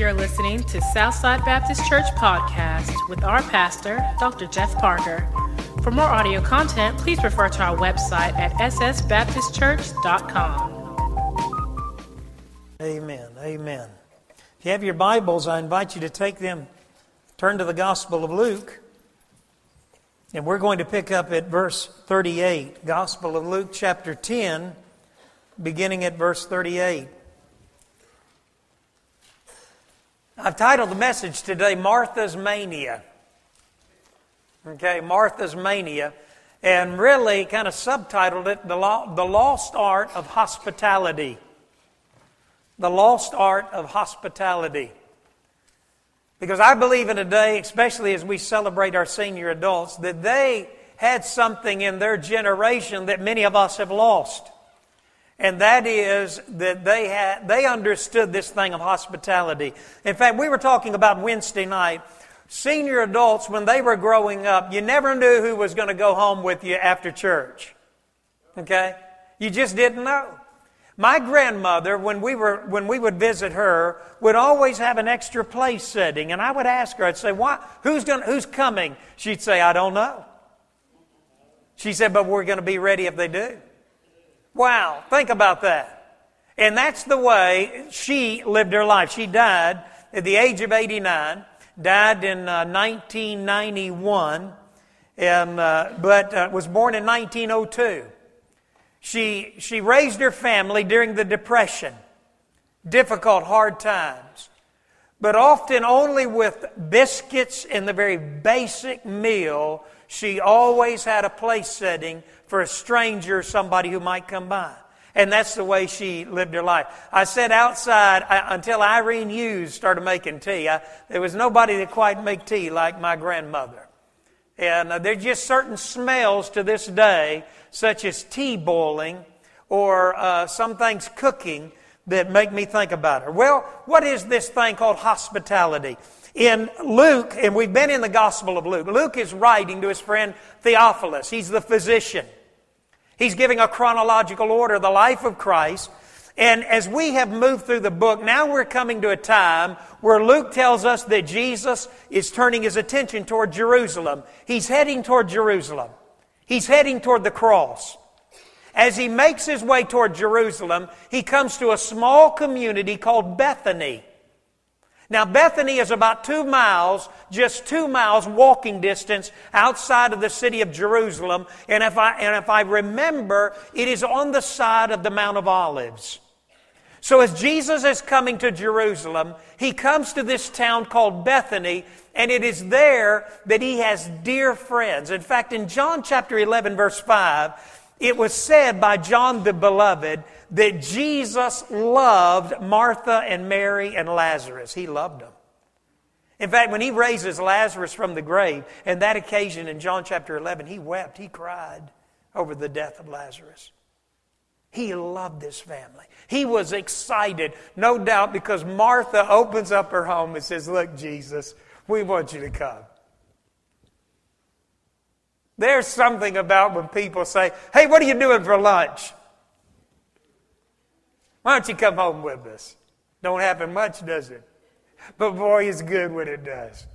You're listening to Southside Baptist Church podcast with our pastor, Dr. Jeff Parker. For more audio content, please refer to our website at ssbaptistchurch.com. Amen. Amen. If you have your Bibles, I invite you to take them, turn to the Gospel of Luke, and we're going to pick up at verse 38. Gospel of Luke, chapter 10, beginning at verse 38. I've titled the message today Martha's Mania. Okay, Martha's Mania. And really kind of subtitled it The, Lost Art of Hospitality. The Lost Art of Hospitality. Because I believe in a day, especially as we celebrate our senior adults, that they had something in their generation that many of us have lost. And that is that they had, they understood this thing of hospitality. In fact, we were talking about Wednesday night. Senior adults, when they were growing up, you never knew who was going to go home with you after church. Okay? You just didn't know. My grandmother, when we, were, when we would visit her, would always have an extra place setting. And I would ask her, I'd say, Why, who's, gonna, who's coming? She'd say, I don't know. She said, but we're going to be ready if they do. Wow, think about that. And that's the way she lived her life. She died at the age of 89, died in uh, 1991, and, uh, but uh, was born in 1902. She, she raised her family during the Depression, difficult, hard times, but often only with biscuits and the very basic meal. She always had a place setting for a stranger, somebody who might come by. And that's the way she lived her life. I sat outside I, until Irene Hughes started making tea. I, there was nobody that quite make tea like my grandmother. And uh, there's just certain smells to this day, such as tea boiling or uh, some things cooking, that make me think about her. Well, what is this thing called hospitality? In Luke, and we've been in the Gospel of Luke, Luke is writing to his friend Theophilus. He's the physician. He's giving a chronological order the life of Christ. And as we have moved through the book, now we're coming to a time where Luke tells us that Jesus is turning his attention toward Jerusalem. He's heading toward Jerusalem. He's heading toward the cross. As he makes his way toward Jerusalem, he comes to a small community called Bethany. Now, Bethany is about two miles, just two miles walking distance outside of the city of Jerusalem. And if I, and if I remember, it is on the side of the Mount of Olives. So as Jesus is coming to Jerusalem, he comes to this town called Bethany, and it is there that he has dear friends. In fact, in John chapter 11, verse 5, it was said by John the Beloved that Jesus loved Martha and Mary and Lazarus. He loved them. In fact, when he raises Lazarus from the grave, and that occasion in John chapter 11, he wept, he cried over the death of Lazarus. He loved this family. He was excited, no doubt, because Martha opens up her home and says, Look, Jesus, we want you to come. There's something about when people say, Hey, what are you doing for lunch? Why don't you come home with us? Don't happen much, does it? But boy, it's good when it does.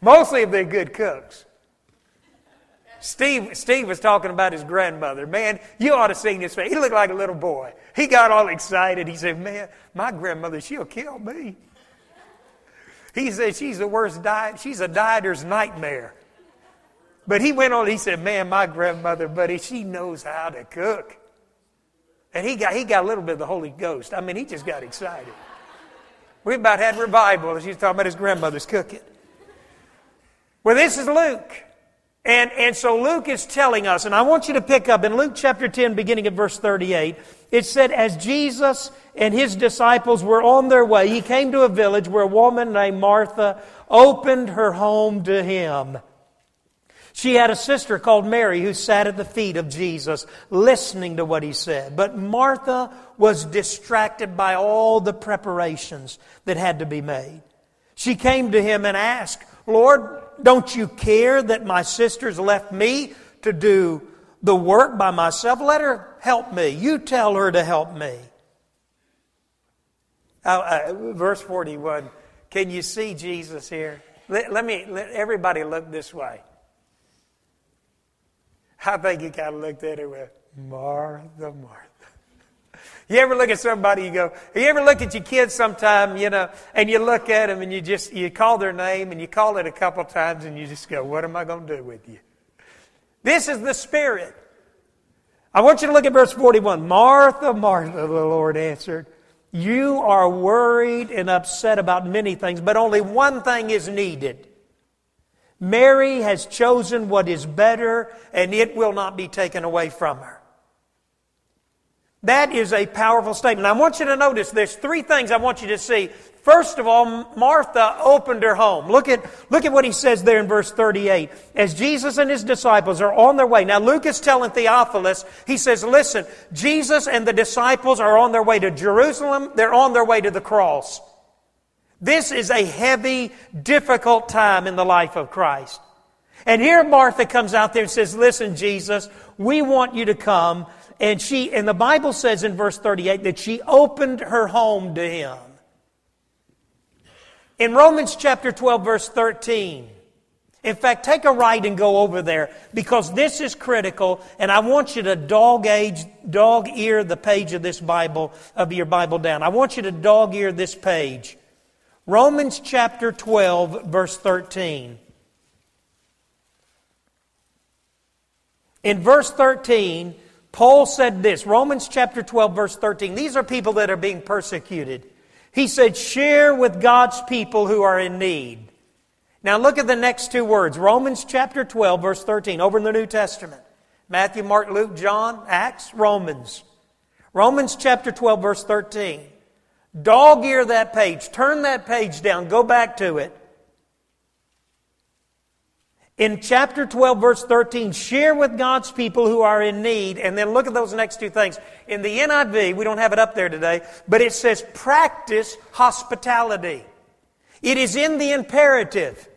Mostly if they're good cooks. Steve, Steve was talking about his grandmother. Man, you ought to see his face. He looked like a little boy. He got all excited. He said, Man, my grandmother, she'll kill me. He said, She's the worst diet. She's a dieter's nightmare. But he went on, he said, Man, my grandmother, buddy, she knows how to cook. And he got, he got a little bit of the Holy Ghost. I mean, he just got excited. We about had revival as he was talking about his grandmother's cooking. Well, this is Luke. And, and so Luke is telling us, and I want you to pick up in Luke chapter 10, beginning at verse 38, it said, As Jesus and his disciples were on their way, he came to a village where a woman named Martha opened her home to him. She had a sister called Mary who sat at the feet of Jesus listening to what he said. But Martha was distracted by all the preparations that had to be made. She came to him and asked, Lord, don't you care that my sister's left me to do the work by myself? Let her help me. You tell her to help me. Uh, uh, verse 41 Can you see Jesus here? Let, let me, let everybody look this way. I think you kind of looked at it with Martha, Martha. You ever look at somebody, you go, you ever look at your kids sometime, you know, and you look at them and you just, you call their name and you call it a couple times and you just go, what am I going to do with you? This is the Spirit. I want you to look at verse 41. Martha, Martha, the Lord answered, you are worried and upset about many things, but only one thing is needed. Mary has chosen what is better, and it will not be taken away from her. That is a powerful statement. I want you to notice there's three things I want you to see. First of all, Martha opened her home. Look at, look at what he says there in verse 38. As Jesus and his disciples are on their way. Now, Luke is telling Theophilus, he says, listen, Jesus and the disciples are on their way to Jerusalem. They're on their way to the cross. This is a heavy, difficult time in the life of Christ. And here Martha comes out there and says, listen, Jesus, we want you to come. And she, and the Bible says in verse 38 that she opened her home to him. In Romans chapter 12, verse 13, in fact, take a right and go over there because this is critical, and I want you to dog age, dog ear the page of this Bible, of your Bible down. I want you to dog ear this page. Romans chapter 12, verse 13. In verse 13, Paul said this Romans chapter 12, verse 13. These are people that are being persecuted. He said, share with God's people who are in need. Now look at the next two words Romans chapter 12, verse 13, over in the New Testament. Matthew, Mark, Luke, John, Acts, Romans. Romans chapter 12, verse 13. Dog ear that page. Turn that page down. Go back to it. In chapter 12, verse 13, share with God's people who are in need. And then look at those next two things. In the NIV, we don't have it up there today, but it says practice hospitality. It is in the imperative.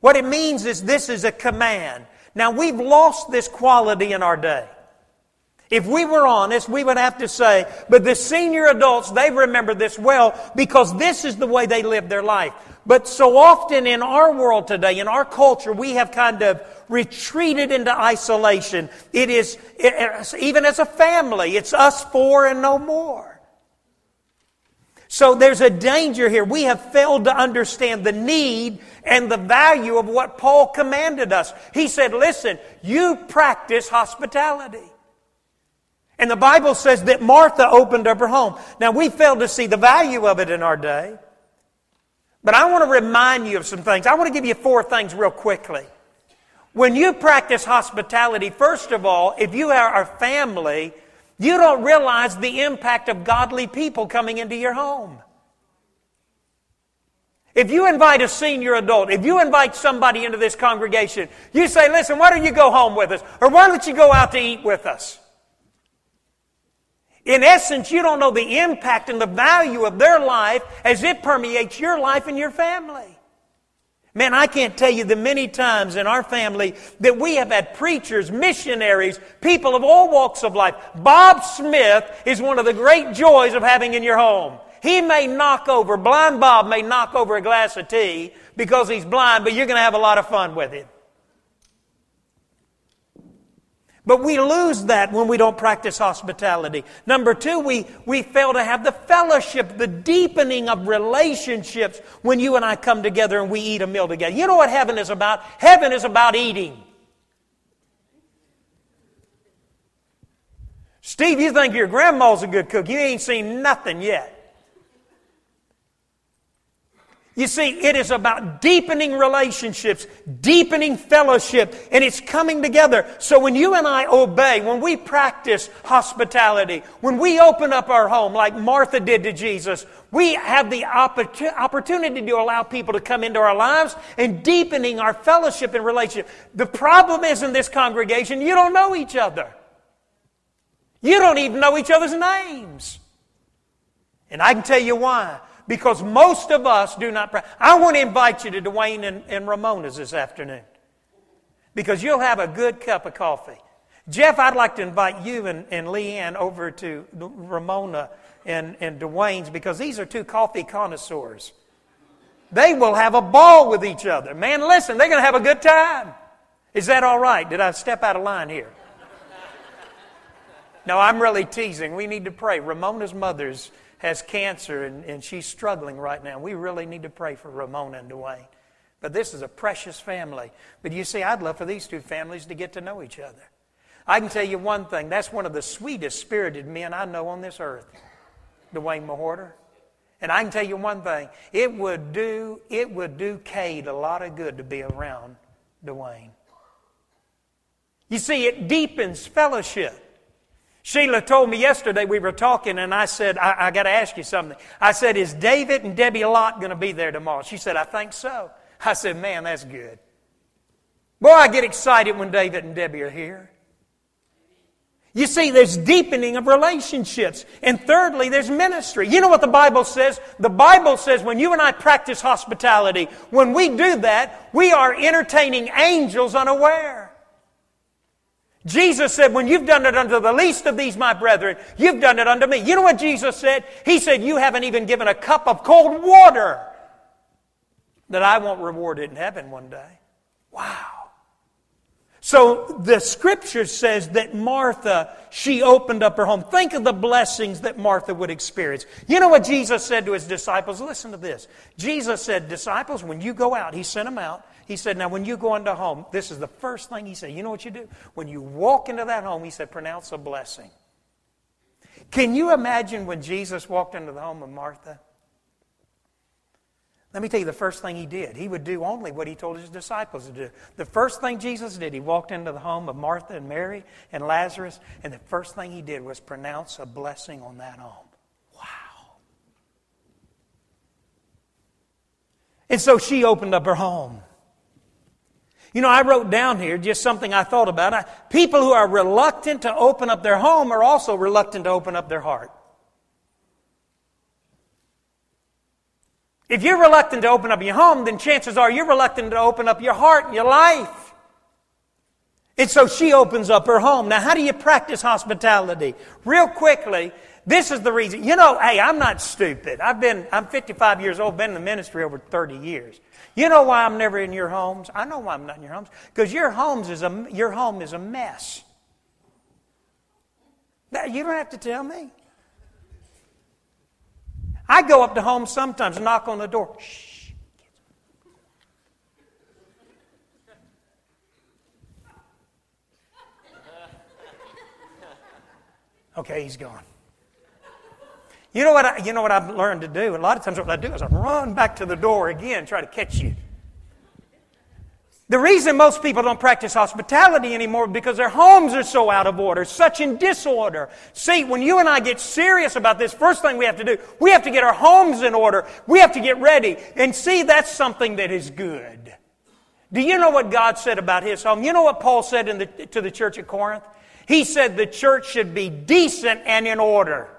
What it means is this is a command. Now, we've lost this quality in our day. If we were honest, we would have to say, but the senior adults, they remember this well because this is the way they live their life. But so often in our world today, in our culture, we have kind of retreated into isolation. It is, even as a family, it's us four and no more. So there's a danger here. We have failed to understand the need and the value of what Paul commanded us. He said, listen, you practice hospitality. And the Bible says that Martha opened up her home. Now, we fail to see the value of it in our day. But I want to remind you of some things. I want to give you four things real quickly. When you practice hospitality, first of all, if you are a family, you don't realize the impact of godly people coming into your home. If you invite a senior adult, if you invite somebody into this congregation, you say, listen, why don't you go home with us? Or why don't you go out to eat with us? In essence, you don't know the impact and the value of their life as it permeates your life and your family. Man, I can't tell you the many times in our family that we have had preachers, missionaries, people of all walks of life. Bob Smith is one of the great joys of having in your home. He may knock over, blind Bob may knock over a glass of tea because he's blind, but you're going to have a lot of fun with him. But we lose that when we don't practice hospitality. Number two, we, we fail to have the fellowship, the deepening of relationships when you and I come together and we eat a meal together. You know what heaven is about? Heaven is about eating. Steve, you think your grandma's a good cook. You ain't seen nothing yet. You see, it is about deepening relationships, deepening fellowship, and it's coming together. So when you and I obey, when we practice hospitality, when we open up our home like Martha did to Jesus, we have the opportunity to allow people to come into our lives and deepening our fellowship and relationship. The problem is in this congregation, you don't know each other. You don't even know each other's names. And I can tell you why because most of us do not pray. I want to invite you to Dwayne and, and Ramona's this afternoon because you'll have a good cup of coffee. Jeff, I'd like to invite you and, and Leanne over to Ramona and, and Dwayne's because these are two coffee connoisseurs. They will have a ball with each other. Man, listen, they're going to have a good time. Is that all right? Did I step out of line here? No, I'm really teasing. We need to pray. Ramona's mother has cancer and, and she's struggling right now. We really need to pray for Ramona and Dwayne. But this is a precious family. But you see, I'd love for these two families to get to know each other. I can tell you one thing that's one of the sweetest spirited men I know on this earth, Dwayne Mahorter. And I can tell you one thing it would do, it would do Cade a lot of good to be around Dwayne. You see, it deepens fellowship. Sheila told me yesterday we were talking, and I said, I, I got to ask you something. I said, Is David and Debbie Lott going to be there tomorrow? She said, I think so. I said, Man, that's good. Boy, I get excited when David and Debbie are here. You see, there's deepening of relationships. And thirdly, there's ministry. You know what the Bible says? The Bible says when you and I practice hospitality, when we do that, we are entertaining angels unaware. Jesus said, When you've done it unto the least of these, my brethren, you've done it unto me. You know what Jesus said? He said, You haven't even given a cup of cold water that I won't reward it in heaven one day. Wow. So the scripture says that Martha, she opened up her home. Think of the blessings that Martha would experience. You know what Jesus said to his disciples? Listen to this. Jesus said, Disciples, when you go out, he sent them out. He said, Now, when you go into home, this is the first thing he said. You know what you do? When you walk into that home, he said, Pronounce a blessing. Can you imagine when Jesus walked into the home of Martha? Let me tell you the first thing he did. He would do only what he told his disciples to do. The first thing Jesus did, he walked into the home of Martha and Mary and Lazarus, and the first thing he did was pronounce a blessing on that home. Wow. And so she opened up her home. You know, I wrote down here just something I thought about. I, people who are reluctant to open up their home are also reluctant to open up their heart. If you're reluctant to open up your home, then chances are you're reluctant to open up your heart and your life. And so she opens up her home. Now, how do you practice hospitality? Real quickly, this is the reason. You know, hey, I'm not stupid. I've been, I'm 55 years old, been in the ministry over 30 years. You know why I'm never in your homes? I know why I'm not in your homes. Because your, homes is a, your home is a mess. You don't have to tell me. I go up to homes sometimes, knock on the door. Shh. Okay, he's gone. You know what? I, you know what I've learned to do. A lot of times, what I do is I run back to the door again, try to catch you. The reason most people don't practice hospitality anymore because their homes are so out of order, such in disorder. See, when you and I get serious about this, first thing we have to do, we have to get our homes in order. We have to get ready. And see, that's something that is good. Do you know what God said about his home? You know what Paul said the, to the church at Corinth? He said the church should be decent and in order.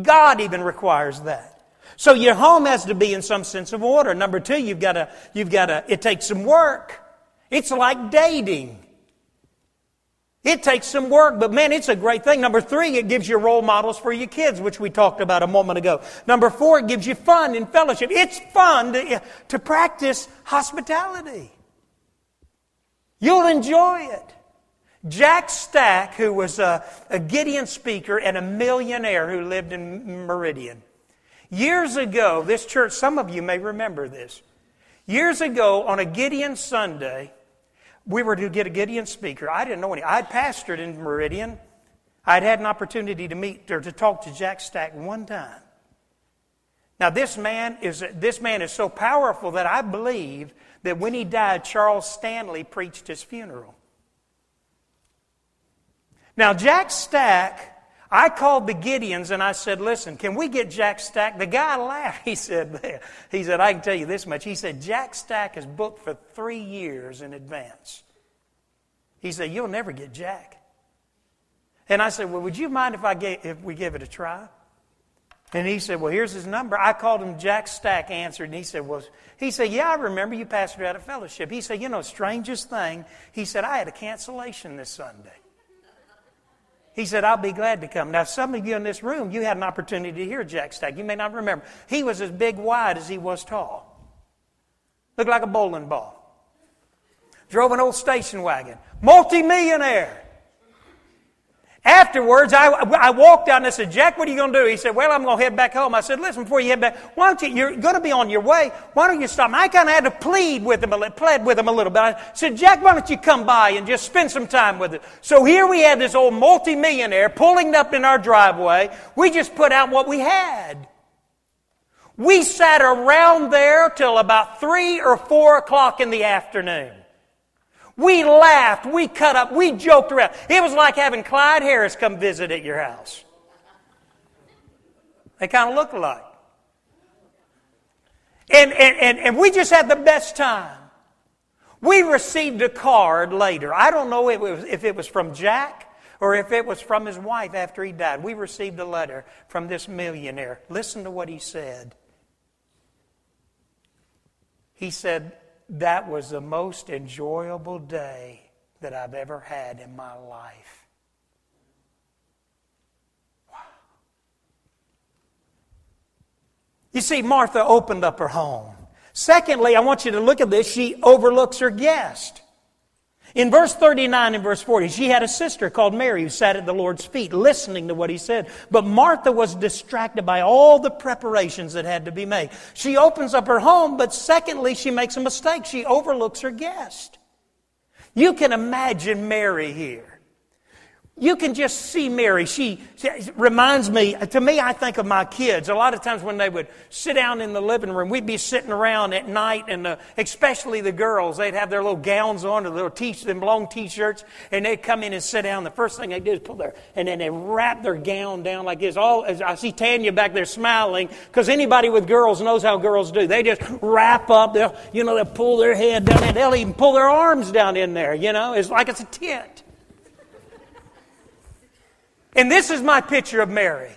God even requires that. So your home has to be in some sense of order. Number two, you've got to, you've got to, it takes some work. It's like dating. It takes some work, but man, it's a great thing. Number three, it gives you role models for your kids, which we talked about a moment ago. Number four, it gives you fun and fellowship. It's fun to, to practice hospitality. You'll enjoy it. Jack Stack, who was a, a, Gideon speaker and a millionaire who lived in Meridian. Years ago, this church, some of you may remember this. Years ago, on a Gideon Sunday, we were to get a Gideon speaker. I didn't know any. I'd pastored in Meridian. I'd had an opportunity to meet or to talk to Jack Stack one time. Now, this man is, this man is so powerful that I believe that when he died, Charles Stanley preached his funeral. Now, Jack Stack, I called the Gideons and I said, listen, can we get Jack Stack? The guy laughed. He said, he said, I can tell you this much. He said, Jack Stack is booked for three years in advance. He said, you'll never get Jack. And I said, well, would you mind if, I gave, if we give it a try? And he said, well, here's his number. I called him Jack Stack answered. And he said, well, he said, yeah, I remember you pastored out of fellowship. He said, you know, strangest thing. He said, I had a cancellation this Sunday. He said, I'll be glad to come. Now, some of you in this room, you had an opportunity to hear Jack Stack. You may not remember. He was as big wide as he was tall. Looked like a bowling ball. Drove an old station wagon. Multi-millionaire. Afterwards, I, I walked out and I said, Jack, what are you going to do? He said, Well, I'm going to head back home. I said, Listen, before you head back, why don't you, you're going to be on your way. Why don't you stop? I kind of had to plead with him, plead with him a little bit. I said, Jack, why don't you come by and just spend some time with us? So here we had this old multimillionaire pulling up in our driveway. We just put out what we had. We sat around there till about three or four o'clock in the afternoon. We laughed, we cut up, we joked around. It was like having Clyde Harris come visit at your house. They kind of look alike. And, and, and, and we just had the best time. We received a card later. I don't know if it, was, if it was from Jack or if it was from his wife after he died. We received a letter from this millionaire. Listen to what he said. He said, that was the most enjoyable day that I've ever had in my life. You see, Martha opened up her home. Secondly, I want you to look at this. She overlooks her guest. In verse 39 and verse 40, she had a sister called Mary who sat at the Lord's feet listening to what he said. But Martha was distracted by all the preparations that had to be made. She opens up her home, but secondly, she makes a mistake. She overlooks her guest. You can imagine Mary here. You can just see Mary. She, she, reminds me, to me, I think of my kids. A lot of times when they would sit down in the living room, we'd be sitting around at night, and uh, especially the girls, they'd have their little gowns on, their little t- them long t-shirts, and they'd come in and sit down. The first thing they do is pull their, and then they wrap their gown down like this. All, I see Tanya back there smiling, because anybody with girls knows how girls do. They just wrap up, they'll, you know, they'll pull their head down, and they'll even pull their arms down in there, you know. It's like it's a tent. And this is my picture of Mary.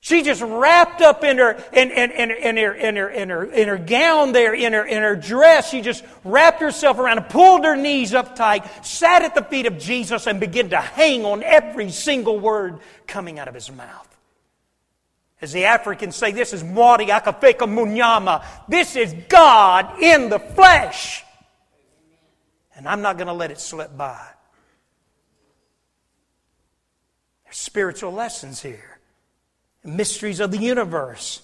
She just wrapped up in her in, in, in, in, her, in, her, in, her, in her gown there, in her, in her dress. She just wrapped herself around and pulled her knees up tight, sat at the feet of Jesus, and began to hang on every single word coming out of his mouth. As the Africans say, this is Mwari Akafeka Munyama. This is God in the flesh. And I'm not going to let it slip by. There's spiritual lessons here, mysteries of the universe.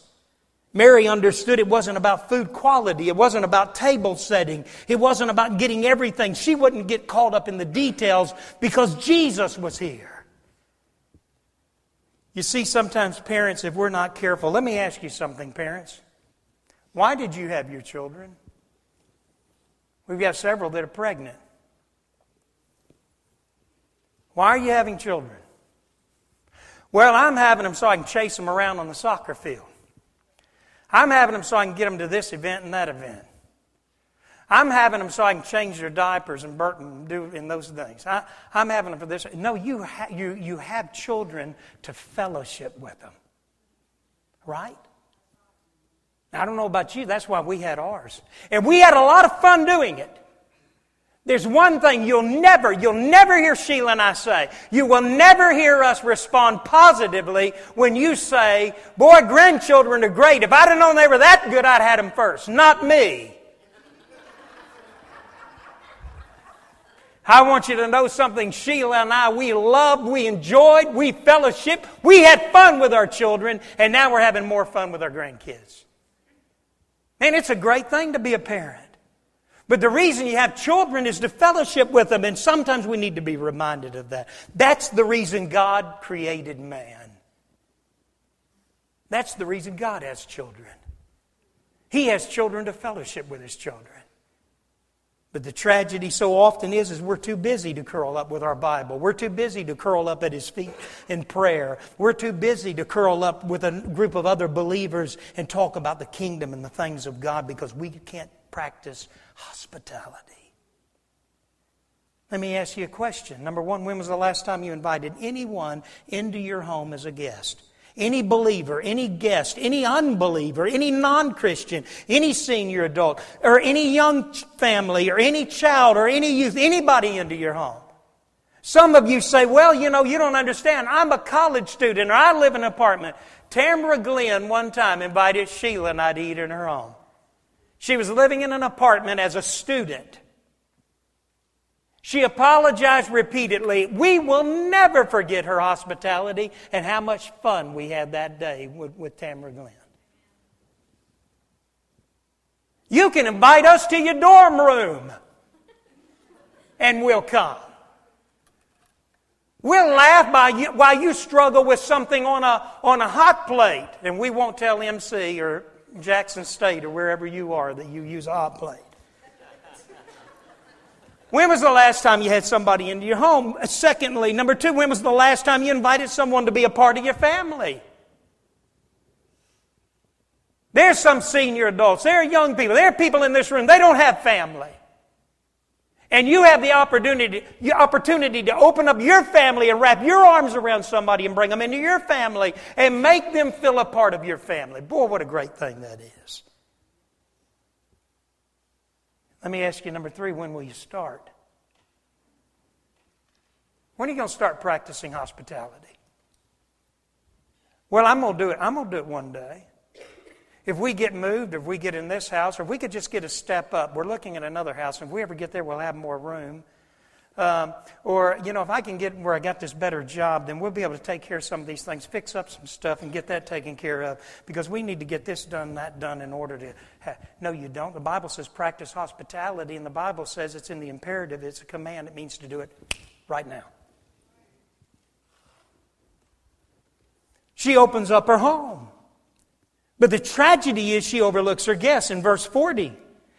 Mary understood it wasn't about food quality. It wasn't about table setting. It wasn't about getting everything. She wouldn't get caught up in the details because Jesus was here. You see, sometimes parents, if we're not careful, let me ask you something, parents. Why did you have your children? We've got several that are pregnant. Why are you having children? Well, I'm having them so I can chase them around on the soccer field. I'm having them so I can get them to this event and that event. I'm having them so I can change their diapers and Burton do in those things. I, am having them for this. No, you, ha- you, you have children to fellowship with them. Right? I don't know about you, that's why we had ours. And we had a lot of fun doing it. There's one thing you'll never, you'll never hear Sheila and I say. You will never hear us respond positively when you say, boy, grandchildren are great. If I'd have known they were that good, I'd had them first. Not me. I want you to know something. Sheila and I, we loved, we enjoyed, we fellowship, we had fun with our children, and now we're having more fun with our grandkids. And it's a great thing to be a parent. But the reason you have children is to fellowship with them, and sometimes we need to be reminded of that. That's the reason God created man. That's the reason God has children. He has children to fellowship with his children. But the tragedy so often is, is we're too busy to curl up with our Bible. We're too busy to curl up at His feet in prayer. We're too busy to curl up with a group of other believers and talk about the kingdom and the things of God because we can't practice hospitality. Let me ask you a question. Number one, when was the last time you invited anyone into your home as a guest? Any believer, any guest, any unbeliever, any non Christian, any senior adult, or any young family, or any child, or any youth, anybody into your home. Some of you say, well, you know, you don't understand. I'm a college student, or I live in an apartment. Tamara Glenn one time invited Sheila and I to eat in her home. She was living in an apartment as a student. She apologized repeatedly. We will never forget her hospitality and how much fun we had that day with, with Tamara Glenn. You can invite us to your dorm room and we'll come. We'll laugh by you, while you struggle with something on a, on a hot plate, and we won't tell MC or Jackson State or wherever you are that you use hot plate. When was the last time you had somebody into your home? Uh, secondly, number two, when was the last time you invited someone to be a part of your family? There's some senior adults, there are young people, there are people in this room, they don't have family. And you have the opportunity, the opportunity to open up your family and wrap your arms around somebody and bring them into your family and make them feel a part of your family. Boy, what a great thing that is. Let me ask you number three when will you start? When are you going to start practicing hospitality? Well, I'm going to do it. I'm going to do it one day. If we get moved, if we get in this house, or if we could just get a step up, we're looking at another house. And If we ever get there, we'll have more room. Um, or, you know, if I can get where I got this better job, then we'll be able to take care of some of these things, fix up some stuff, and get that taken care of. Because we need to get this done, that done in order to. Have... No, you don't. The Bible says practice hospitality, and the Bible says it's in the imperative, it's a command. It means to do it right now. She opens up her home. But the tragedy is she overlooks her guests in verse 40.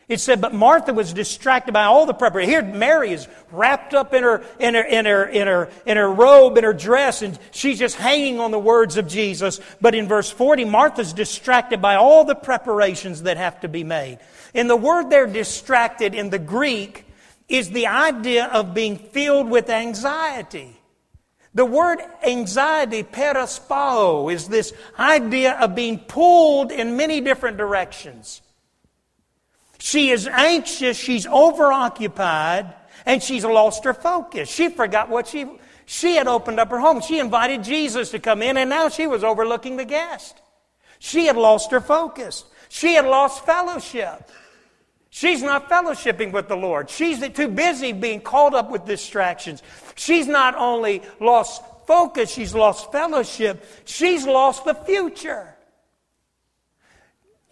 It said, but Martha was distracted by all the preparation. Here, Mary is wrapped up in her, in her, in her, in her, in her robe, in her dress, and she's just hanging on the words of Jesus. But in verse 40, Martha's distracted by all the preparations that have to be made. And the word there, distracted, in the Greek, is the idea of being filled with anxiety. The word anxiety, perispao, is this idea of being pulled in many different directions. She is anxious, she's overoccupied, and she's lost her focus. She forgot what she she had opened up her home. She invited Jesus to come in, and now she was overlooking the guest. She had lost her focus. She had lost fellowship. She's not fellowshipping with the Lord. She's too busy being caught up with distractions. She's not only lost focus, she's lost fellowship, she's lost the future.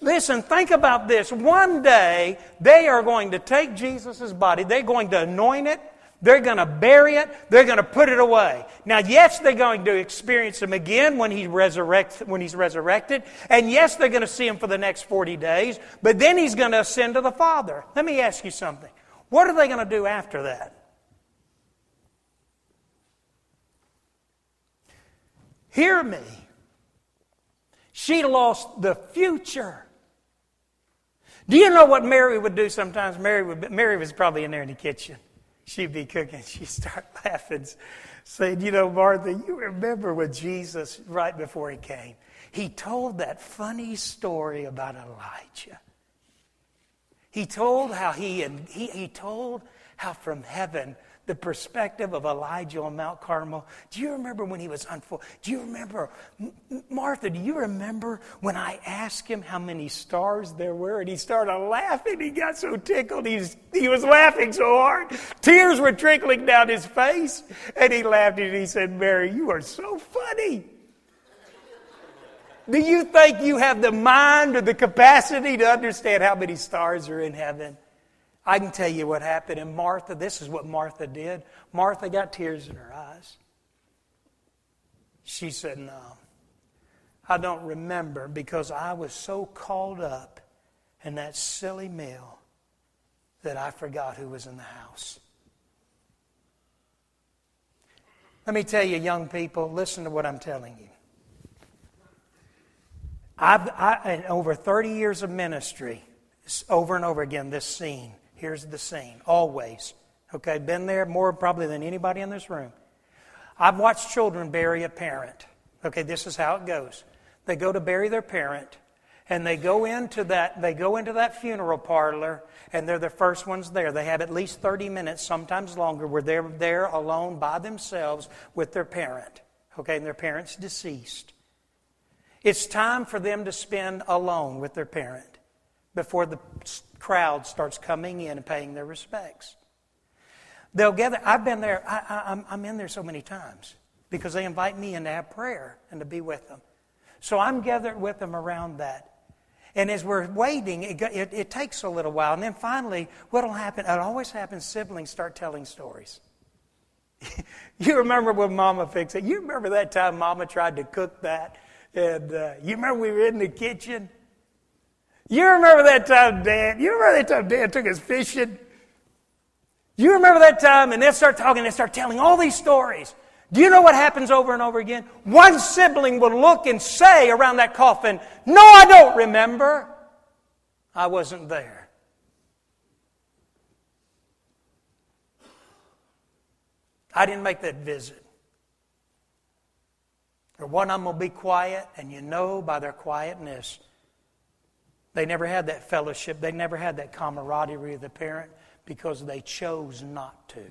Listen, think about this. One day, they are going to take Jesus' body, they're going to anoint it, they're going to bury it. They're going to put it away. Now, yes, they're going to experience him again when, he resurrect, when he's resurrected. And yes, they're going to see him for the next 40 days. But then he's going to ascend to the Father. Let me ask you something. What are they going to do after that? Hear me. She lost the future. Do you know what Mary would do sometimes? Mary, would, Mary was probably in there in the kitchen she'd be cooking. She'd start laughing, saying, You know, Martha, you remember when Jesus, right before he came, he told that funny story about Elijah. He told how he, and he, he told how from heaven the perspective of Elijah on Mount Carmel. Do you remember when he was unfolded? Do you remember, Martha, do you remember when I asked him how many stars there were? And he started laughing. He got so tickled. He's, he was laughing so hard. Tears were trickling down his face. And he laughed and he said, Mary, you are so funny. Do you think you have the mind or the capacity to understand how many stars are in heaven? I can tell you what happened. And Martha, this is what Martha did. Martha got tears in her eyes. She said, No, I don't remember because I was so caught up in that silly meal that I forgot who was in the house. Let me tell you, young people, listen to what I'm telling you. I've, I, in over 30 years of ministry, over and over again, this scene Here's the scene, always. Okay, been there more probably than anybody in this room. I've watched children bury a parent. Okay, this is how it goes. They go to bury their parent, and they go into that they go into that funeral parlor, and they're the first ones there. They have at least 30 minutes, sometimes longer, where they're there alone by themselves with their parent. Okay, and their parent's deceased. It's time for them to spend alone with their parent. before the crowd starts coming in and paying their respects. They'll gather. I've been there. I, am in there so many times because they invite me in to have prayer and to be with them. So I'm gathered with them around that. And as we're waiting, it, it, it takes a little while. And then finally, what will happen? It always happens siblings start telling stories. you remember when Mama fixed it? You remember that time Mama tried to cook that? And uh, you remember we were in the kitchen? You remember that time Dad? You remember that time Dad took us fishing? You remember that time? And they start talking, they start telling all these stories. Do you know what happens over and over again? One sibling will look and say around that coffin, No, I don't remember. I wasn't there. I didn't make that visit. Or one of them will be quiet, and you know by their quietness, they never had that fellowship, they never had that camaraderie with the parent because they chose not to.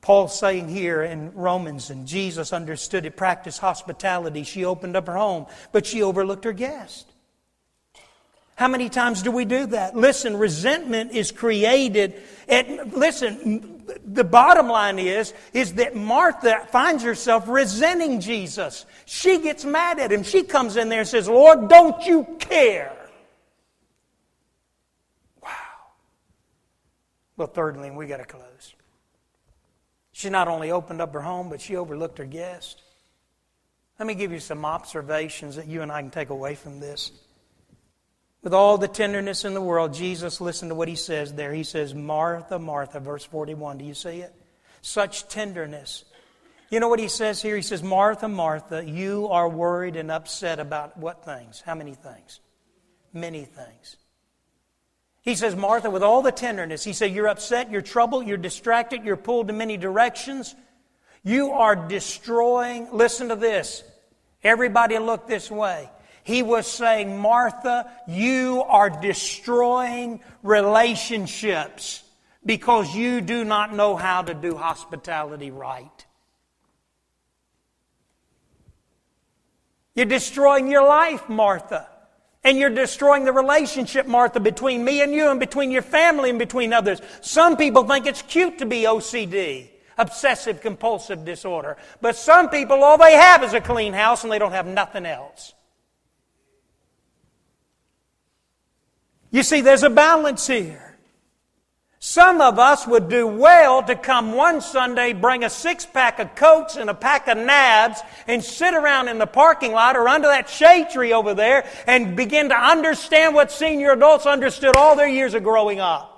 Paul's saying here in Romans, and Jesus understood it, practiced hospitality. She opened up her home, but she overlooked her guest. How many times do we do that? Listen, resentment is created. At, listen, the bottom line is, is that Martha finds herself resenting Jesus. She gets mad at him. She comes in there and says, Lord, don't you care? Wow. Well, thirdly, we got to close. She not only opened up her home, but she overlooked her guest. Let me give you some observations that you and I can take away from this. With all the tenderness in the world, Jesus, listen to what he says there. He says, Martha, Martha, verse 41. Do you see it? Such tenderness. You know what he says here? He says, Martha, Martha, you are worried and upset about what things? How many things? Many things. He says, Martha, with all the tenderness, he said, You're upset, you're troubled, you're distracted, you're pulled in many directions. You are destroying, listen to this. Everybody look this way. He was saying, Martha, you are destroying relationships because you do not know how to do hospitality right. You're destroying your life, Martha. And you're destroying the relationship, Martha, between me and you and between your family and between others. Some people think it's cute to be OCD, obsessive compulsive disorder. But some people, all they have is a clean house and they don't have nothing else. You see, there's a balance here. Some of us would do well to come one Sunday, bring a six pack of cokes and a pack of Nabs and sit around in the parking lot or under that shade tree over there and begin to understand what senior adults understood all their years of growing up.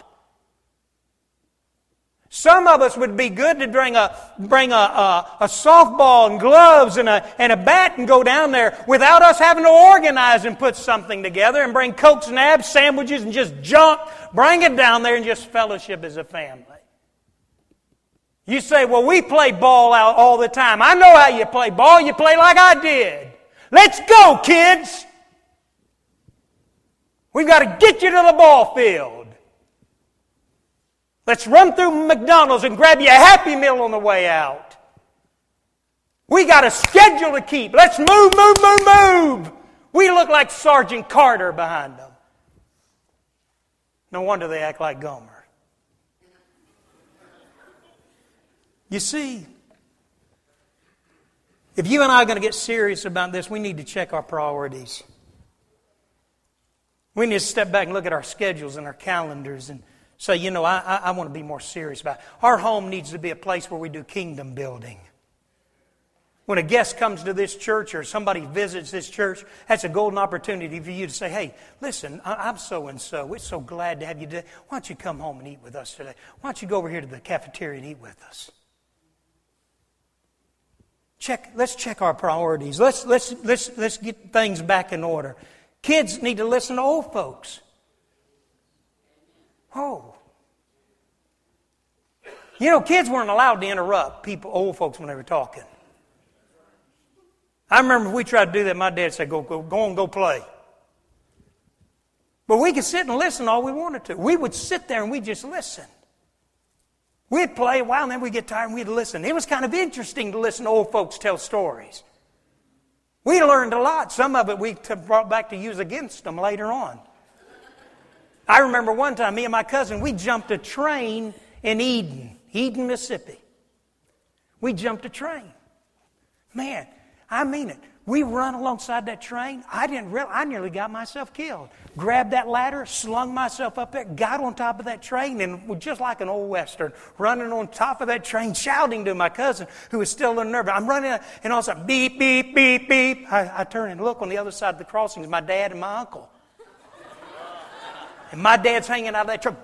Some of us would be good to bring a, bring a, a, a, softball and gloves and a, and a bat and go down there without us having to organize and put something together and bring cokes and Nabs, sandwiches and just junk. Bring it down there and just fellowship as a family. You say, well, we play ball out all the time. I know how you play ball. You play like I did. Let's go, kids. We've got to get you to the ball field. Let's run through McDonald's and grab you a Happy Meal on the way out. We got a schedule to keep. Let's move, move, move, move. We look like Sergeant Carter behind them. No wonder they act like Gomer. You see, if you and I are going to get serious about this, we need to check our priorities. We need to step back and look at our schedules and our calendars and say, you know, I, I, I want to be more serious about it. Our home needs to be a place where we do kingdom building. When a guest comes to this church or somebody visits this church, that's a golden opportunity for you to say, hey, listen, I'm so and so. We're so glad to have you today. Why don't you come home and eat with us today? Why don't you go over here to the cafeteria and eat with us? Check, let's check our priorities. Let's, let's, let's, let's get things back in order. Kids need to listen to old folks. Oh. You know, kids weren't allowed to interrupt people, old folks, when they were talking. I remember we tried to do that, my dad said, go, go, go and go play. But we could sit and listen all we wanted to. We would sit there and we'd just listen. We'd play a while and then we'd get tired and we'd listen. It was kind of interesting to listen to old folks tell stories. We learned a lot. Some of it we brought back to use against them later on. I remember one time, me and my cousin, we jumped a train in Eden, Eden, Mississippi. We jumped a train. Man, I mean it. We run alongside that train. I didn't realize, I nearly got myself killed. Grabbed that ladder, slung myself up there, got on top of that train, and just like an old Western, running on top of that train, shouting to my cousin who was still unnerved. I'm running, and all of a sudden, beep, beep, beep, beep. I, I turn and look on the other side of the crossing is my dad and my uncle. And my dad's hanging out of that truck.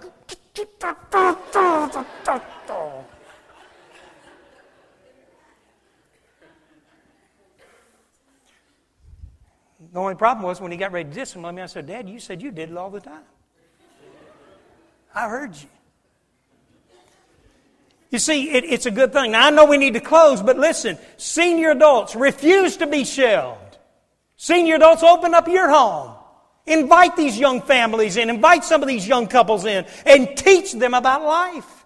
The only problem was when he got ready to discipline me, I said, Dad, you said you did it all the time. I heard you. You see, it, it's a good thing. Now, I know we need to close, but listen senior adults, refuse to be shelved. Senior adults, open up your home. Invite these young families in, invite some of these young couples in, and teach them about life.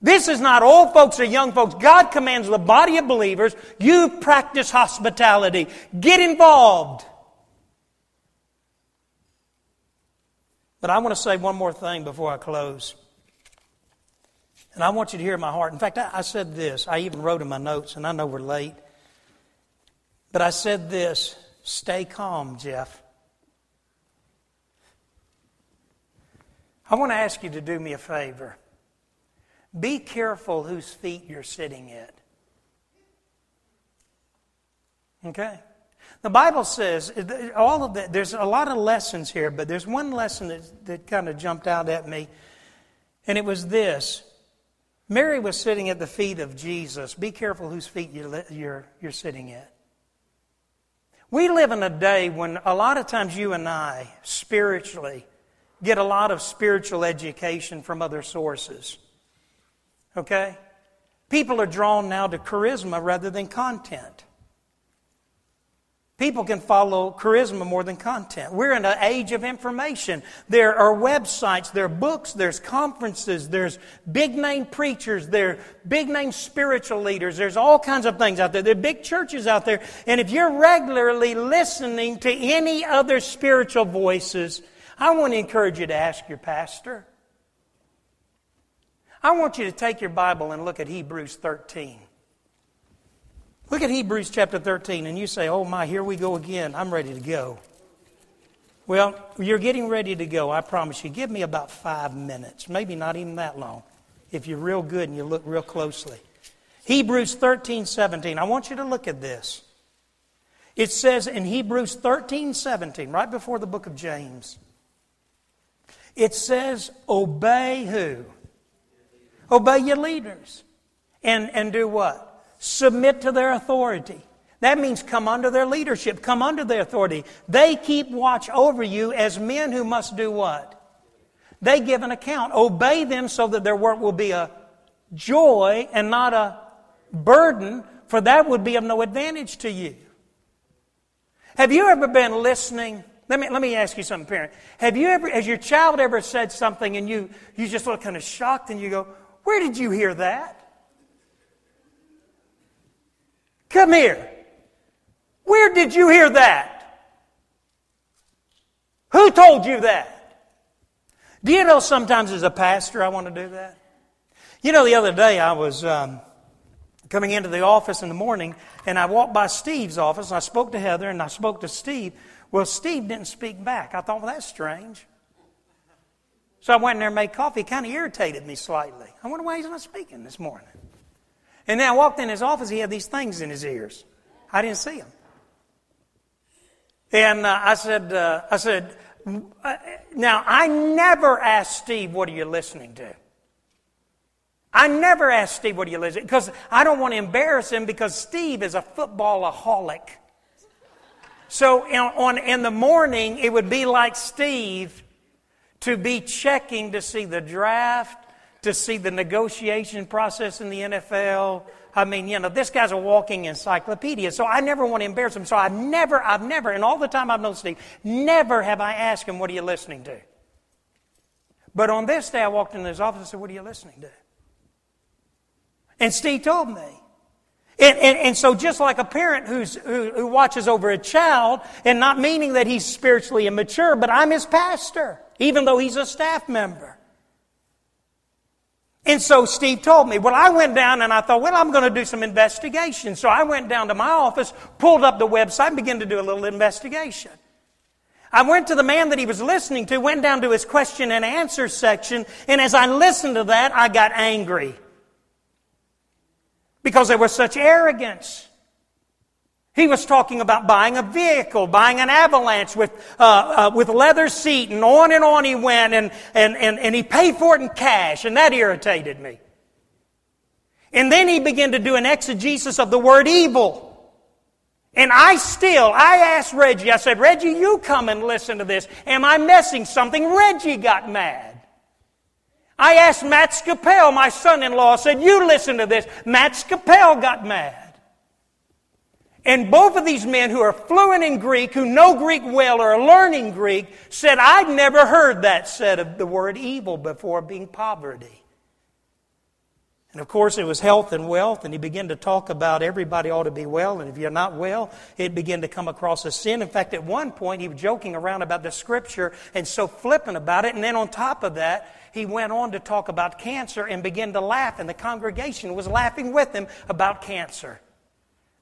This is not old folks or young folks. God commands the body of believers, you practice hospitality. Get involved. But I want to say one more thing before I close. And I want you to hear my heart. In fact, I, I said this. I even wrote in my notes, and I know we're late. But I said this stay calm, Jeff. I want to ask you to do me a favor. Be careful whose feet you're sitting at. Okay? The Bible says, all of that, there's a lot of lessons here, but there's one lesson that, that kind of jumped out at me, and it was this. Mary was sitting at the feet of Jesus. Be careful whose feet you're, you're, you're sitting at. We live in a day when a lot of times you and I, spiritually, get a lot of spiritual education from other sources. Okay? People are drawn now to charisma rather than content. People can follow charisma more than content. We're in an age of information. There are websites, there are books, there's conferences, there's big name preachers, there are big name spiritual leaders, there's all kinds of things out there. There are big churches out there. And if you're regularly listening to any other spiritual voices, I want to encourage you to ask your pastor. I want you to take your Bible and look at Hebrews 13. Look at Hebrews chapter 13, and you say, Oh my, here we go again. I'm ready to go. Well, you're getting ready to go, I promise you. Give me about five minutes, maybe not even that long, if you're real good and you look real closely. Hebrews 13, 17. I want you to look at this. It says in Hebrews 13, 17, right before the book of James, it says, Obey who? Obey your leaders. And, and do what? Submit to their authority. That means come under their leadership, come under their authority. They keep watch over you as men who must do what? They give an account. Obey them so that their work will be a joy and not a burden, for that would be of no advantage to you. Have you ever been listening? Let me, let me ask you something, parent. Have you ever, has your child ever said something and you, you just look kind of shocked and you go, where did you hear that? Come here. Where did you hear that? Who told you that? Do you know sometimes as a pastor I want to do that? You know, the other day I was um, coming into the office in the morning and I walked by Steve's office and I spoke to Heather and I spoke to Steve. Well, Steve didn't speak back. I thought, well, that's strange. So I went in there and made coffee. It kind of irritated me slightly. I wonder why he's not speaking this morning. And then I walked in his office. He had these things in his ears. I didn't see them. And uh, I said, uh, I said, uh, now I never asked Steve, what are you listening to? I never asked Steve, what are you listening to? Because I don't want to embarrass him because Steve is a footballaholic. So in, on, in the morning, it would be like Steve to be checking to see the draft, to see the negotiation process in the NFL. I mean, you know, this guy's a walking encyclopedia. So I never want to embarrass him. So I've never, I've never, and all the time I've known Steve, never have I asked him, what are you listening to? But on this day, I walked into his office and said, what are you listening to? And Steve told me. And, and, and, so, just like a parent who's, who, who watches over a child, and not meaning that he's spiritually immature, but I'm his pastor, even though he's a staff member. And so Steve told me, well, I went down and I thought, well, I'm going to do some investigation. So I went down to my office, pulled up the website, and began to do a little investigation. I went to the man that he was listening to, went down to his question and answer section, and as I listened to that, I got angry because there was such arrogance. He was talking about buying a vehicle, buying an avalanche with, uh, uh, with leather seat, and on and on he went, and, and, and, and he paid for it in cash, and that irritated me. And then he began to do an exegesis of the word evil. And I still, I asked Reggie, I said, Reggie, you come and listen to this. Am I missing something? Reggie got mad. I asked Matt Scapel, my son in law, said, You listen to this. Matt Scapel got mad. And both of these men who are fluent in Greek, who know Greek well or are learning Greek, said, I'd never heard that said of the word evil before being poverty. And of course, it was health and wealth, and he began to talk about everybody ought to be well, and if you're not well, it began to come across as sin. In fact, at one point, he was joking around about the scripture and so flippant about it, and then on top of that, he went on to talk about cancer and began to laugh, and the congregation was laughing with him about cancer.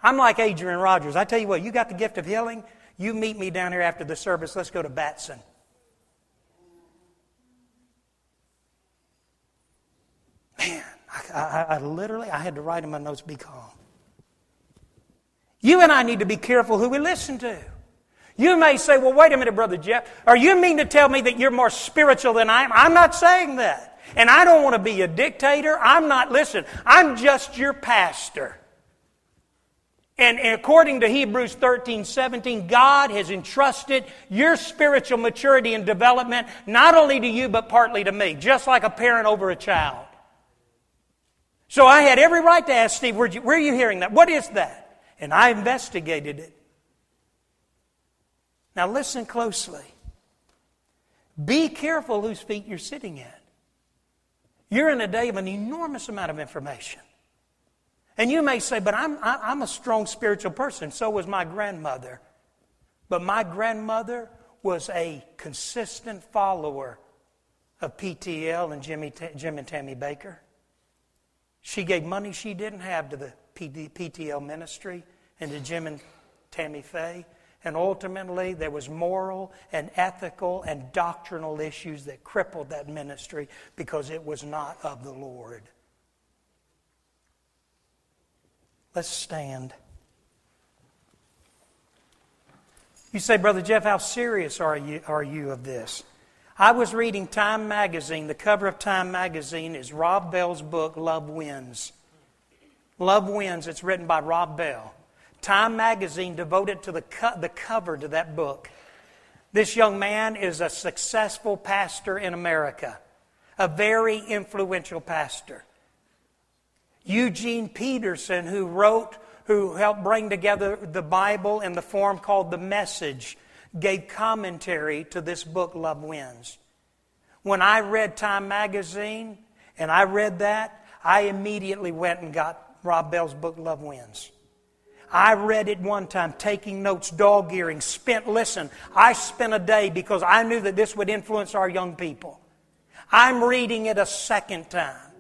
I'm like Adrian Rogers. I tell you what, you got the gift of healing, you meet me down here after the service. Let's go to Batson. Man, I, I, I literally, I had to write in my notes, be calm. You and I need to be careful who we listen to. You may say, well, wait a minute, Brother Jeff. Are you mean to tell me that you're more spiritual than I am? I'm not saying that. And I don't want to be a dictator. I'm not, listen, I'm just your pastor. And, according to Hebrews 13, 17, God has entrusted your spiritual maturity and development not only to you, but partly to me, just like a parent over a child. So I had every right to ask Steve, where are you hearing that? What is that? And I investigated it. Now listen closely. Be careful whose feet you're sitting at. You're in a day of an enormous amount of information. And you may say, but I'm, I'm a strong spiritual person. So was my grandmother. But my grandmother was a consistent follower of PTL and Jimmy, Jim and Tammy Bakker. She gave money she didn't have to the PTL ministry and to Jim and Tammy Faye. And ultimately, there was moral and ethical and doctrinal issues that crippled that ministry because it was not of the Lord. Let's stand. You say, Brother Jeff, how serious are you, are you of this? I was reading Time Magazine. The cover of Time Magazine is Rob Bell's book, Love Wins. Love Wins. It's written by Rob Bell. Time magazine devoted to the, co- the cover to that book. This young man is a successful pastor in America, a very influential pastor. Eugene Peterson, who wrote, who helped bring together the Bible in the form called The Message, gave commentary to this book, Love Wins. When I read Time magazine and I read that, I immediately went and got Rob Bell's book, Love Wins. I read it one time, taking notes, dog earing, spent, listen, I spent a day because I knew that this would influence our young people. I'm reading it a second time.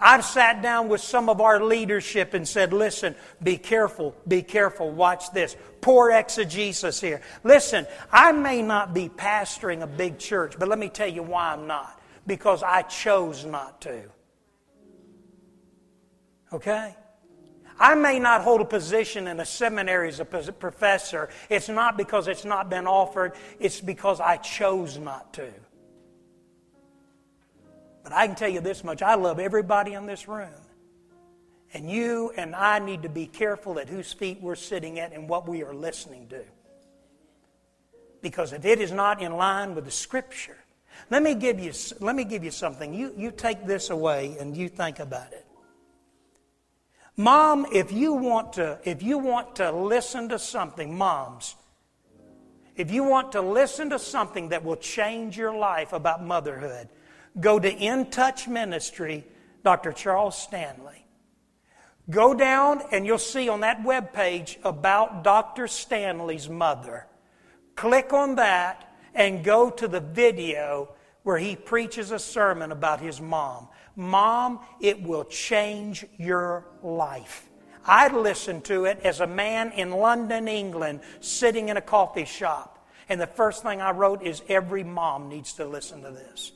I've sat down with some of our leadership and said, listen, be careful, be careful, watch this. Poor exegesis here. Listen, I may not be pastoring a big church, but let me tell you why I'm not. Because I chose not to. Okay? I may not hold a position in a seminary as a professor. It's not because it's not been offered, it's because I chose not to. But I can tell you this much I love everybody in this room. And you and I need to be careful at whose feet we're sitting at and what we are listening to. Because if it is not in line with the Scripture, let me give you, let me give you something. You, you take this away and you think about it. Mom, if you want to, if you want to listen to something, moms, if you want to listen to something that will change your life about motherhood, go to In Touch Ministry, Dr. Charles Stanley. Go down and you'll see on that web page about Dr. Stanley's mother. Click on that and go to the video where he preaches a sermon about his mom. Mom, it will change your life. I listened to it as a man in London, England, sitting in a coffee shop. And the first thing I wrote is every mom needs to listen to this.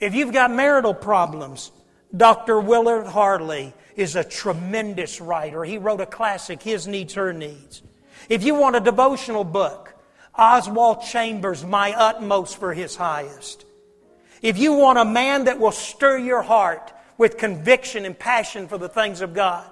If you've got marital problems, Dr. Willard Harley is a tremendous writer. He wrote a classic, His Needs, Her Needs. If you want a devotional book, Oswald Chambers, My Utmost for His Highest. If you want a man that will stir your heart with conviction and passion for the things of God,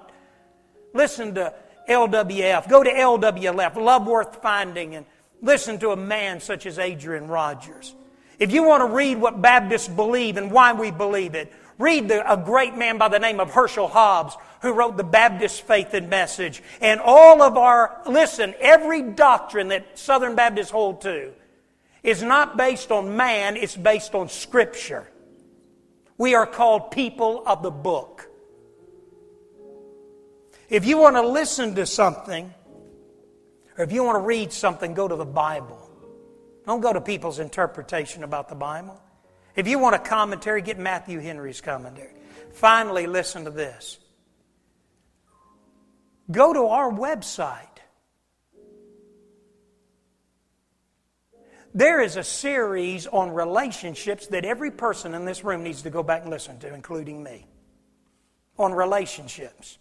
listen to LWF. Go to LWF, Love Worth Finding, and listen to a man such as Adrian Rogers. If you want to read what Baptists believe and why we believe it, Read the, a great man by the name of Herschel Hobbs who wrote the Baptist Faith and Message. And all of our, listen, every doctrine that Southern Baptists hold to is not based on man, it's based on Scripture. We are called people of the book. If you want to listen to something, or if you want to read something, go to the Bible. Don't go to people's interpretation about the Bible. If you want a commentary, get Matthew Henry's commentary. Finally, listen to this. Go to our website. There is a series on relationships that every person in this room needs to go back and listen to, including me. On relationships.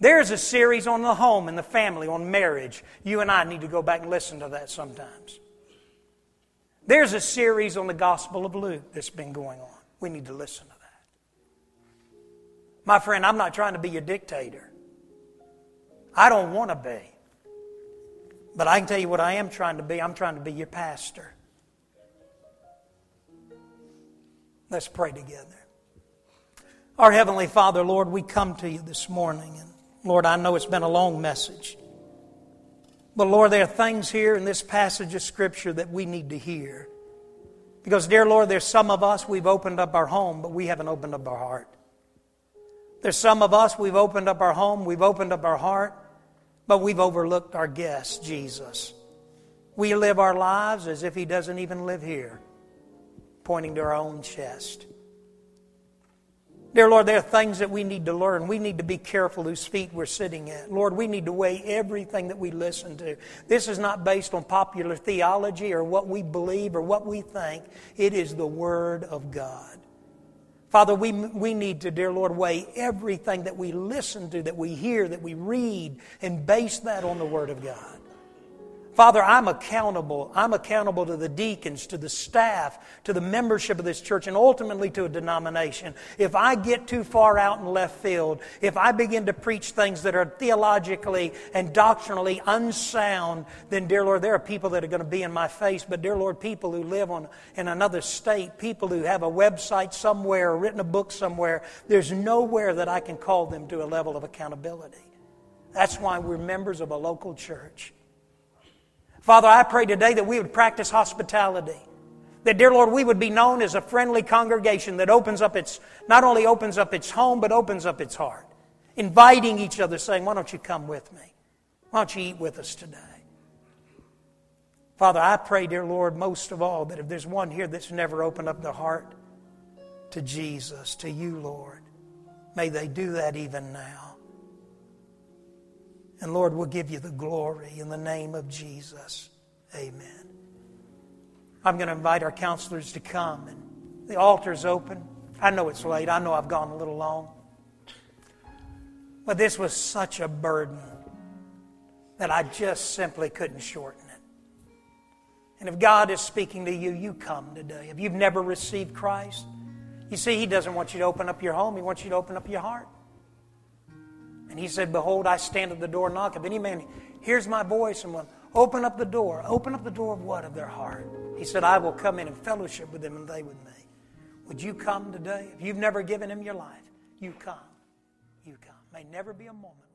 There's a series on the home and the family, on marriage. You and I need to go back and listen to that sometimes. There's a series on the Gospel of Luke that's been going on. We need to listen to that. My friend, I'm not trying to be your dictator. I don't want to be. But I can tell you what I am trying to be. I'm trying to be your pastor. Let's pray together. Our Heavenly Father, Lord, we come to you this morning. And Lord, I know it's been a long message. But Lord, there are things here in this passage of Scripture that we need to hear. Because, dear Lord, there's some of us, we've opened up our home, but we haven't opened up our heart. There's some of us, we've opened up our home, we've opened up our heart, but we've overlooked our guest, Jesus. We live our lives as if He doesn't even live here, pointing to our own chest. Dear Lord, there are things that we need to learn. We need to be careful whose feet we're sitting at. Lord, we need to weigh everything that we listen to. This is not based on popular theology or what we believe or what we think. It is the Word of God. Father, we, we need to, dear Lord, weigh everything that we listen to, that we hear, that we read, and base that on the Word of God. Father, I'm accountable. I'm accountable to the deacons, to the staff, to the membership of this church, and ultimately to a denomination. If I get too far out in left field, if I begin to preach things that are theologically and doctrinally unsound, then, dear Lord, there are people that are going to be in my face. But, dear Lord, people who live on, in another state, people who have a website somewhere or written a book somewhere, there's nowhere that I can call them to a level of accountability. That's why we're members of a local church. Father, I pray today that we would practice hospitality. That, dear Lord, we would be known as a friendly congregation that opens up its, not only opens up its home, but opens up its heart. Inviting each other, saying, Why don't you come with me? Why don't you eat with us today? Father, I pray, dear Lord, most of all, that if there's one here that's never opened up their heart to Jesus, to you, Lord, may they do that even now. And Lord, we'll give you the glory in the name of Jesus. Amen. I'm going to invite our counselors to come, and the altar's open. I know it's late. I know I've gone a little long. But this was such a burden that I just simply couldn't shorten it. And if God is speaking to you, you come today. If you've never received Christ, you see, He doesn't want you to open up your home, He wants you to open up your heart. And he said, Behold, I stand at the door and knock. If any man hears my voice and will open up the door, open up the door of what? Of their heart. He said, I will come in and fellowship with them and they with me. Would you come today? If you've never given him your life, you come. You come. May never be a moment.